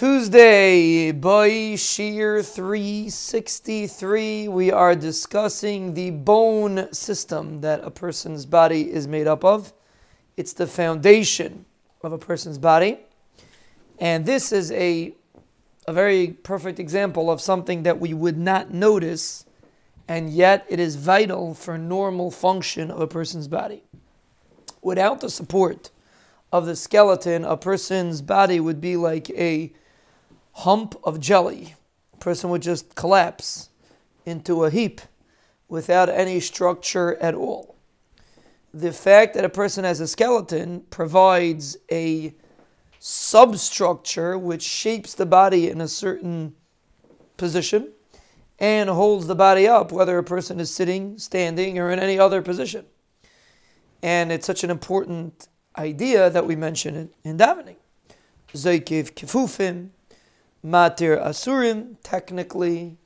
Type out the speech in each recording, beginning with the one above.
Tuesday, Boy Shiur 363, we are discussing the bone system that a person's body is made up of. It's the foundation of a person's body. And this is a, a very perfect example of something that we would not notice, and yet it is vital for normal function of a person's body. Without the support of the skeleton, a person's body would be like a hump of jelly. A person would just collapse into a heap without any structure at all. The fact that a person has a skeleton provides a substructure which shapes the body in a certain position and holds the body up, whether a person is sitting, standing, or in any other position. And it's such an important idea that we mention it in davening. Zaykif kefufim, matir asurim, technically,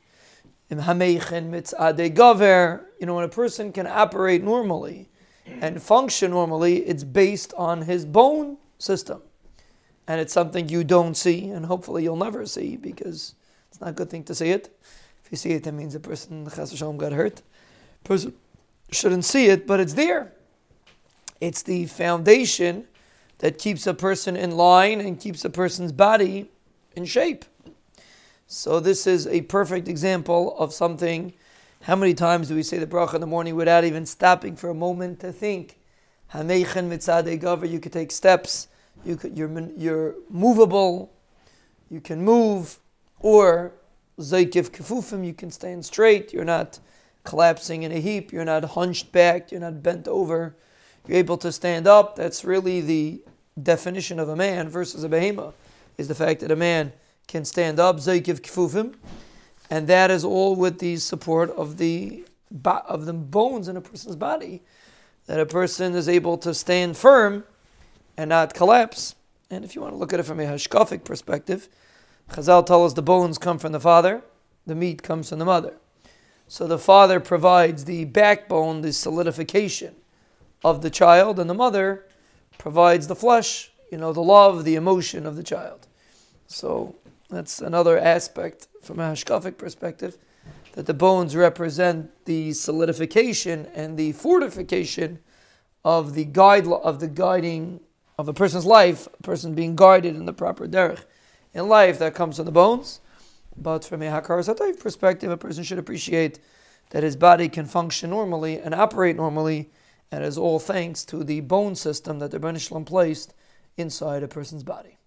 im hameichen mitzade gover. You know, when a person can operate normally and function normally, it's based on his bone system and it's something you don't see, and hopefully you'll never see because it's not a good thing to see it. If you see it, that means the person Shalom got hurt. Person shouldn't see it, but it's there. It's the foundation that keeps a person in line and keeps a person's body in shape. So this is a perfect example of something. How many times do we say the bracha in the morning without even stopping for a moment to think? You could take steps you could, you're, you're movable, you can move, or zaykif kefufim, you can stand straight, you're not collapsing in a heap, you're not hunched back, you're not bent over, you're able to stand up. That's really the definition of a man versus a behemoth, is the fact that a man can stand up, zaykif kefufim, and that is all with the support of the of the bones in a person's body, that a person is able to stand firm and not collapse. And if you want to look at it from a hashkafic perspective, Chazal tell us the bones come from the father, the meat comes from the mother. So the father provides the backbone, the solidification of the child, and the mother provides the flesh, you know, the love, the emotion of the child. So that's another aspect from a hashkafic perspective that the bones represent the solidification and the fortification of the guide of the guiding of a person's life, a person being guided in the proper derech in life that comes from the bones. But from a Hakar perspective, a person should appreciate that his body can function normally and operate normally, and is all thanks to the bone system that the Rebbeinu placed inside a person's body.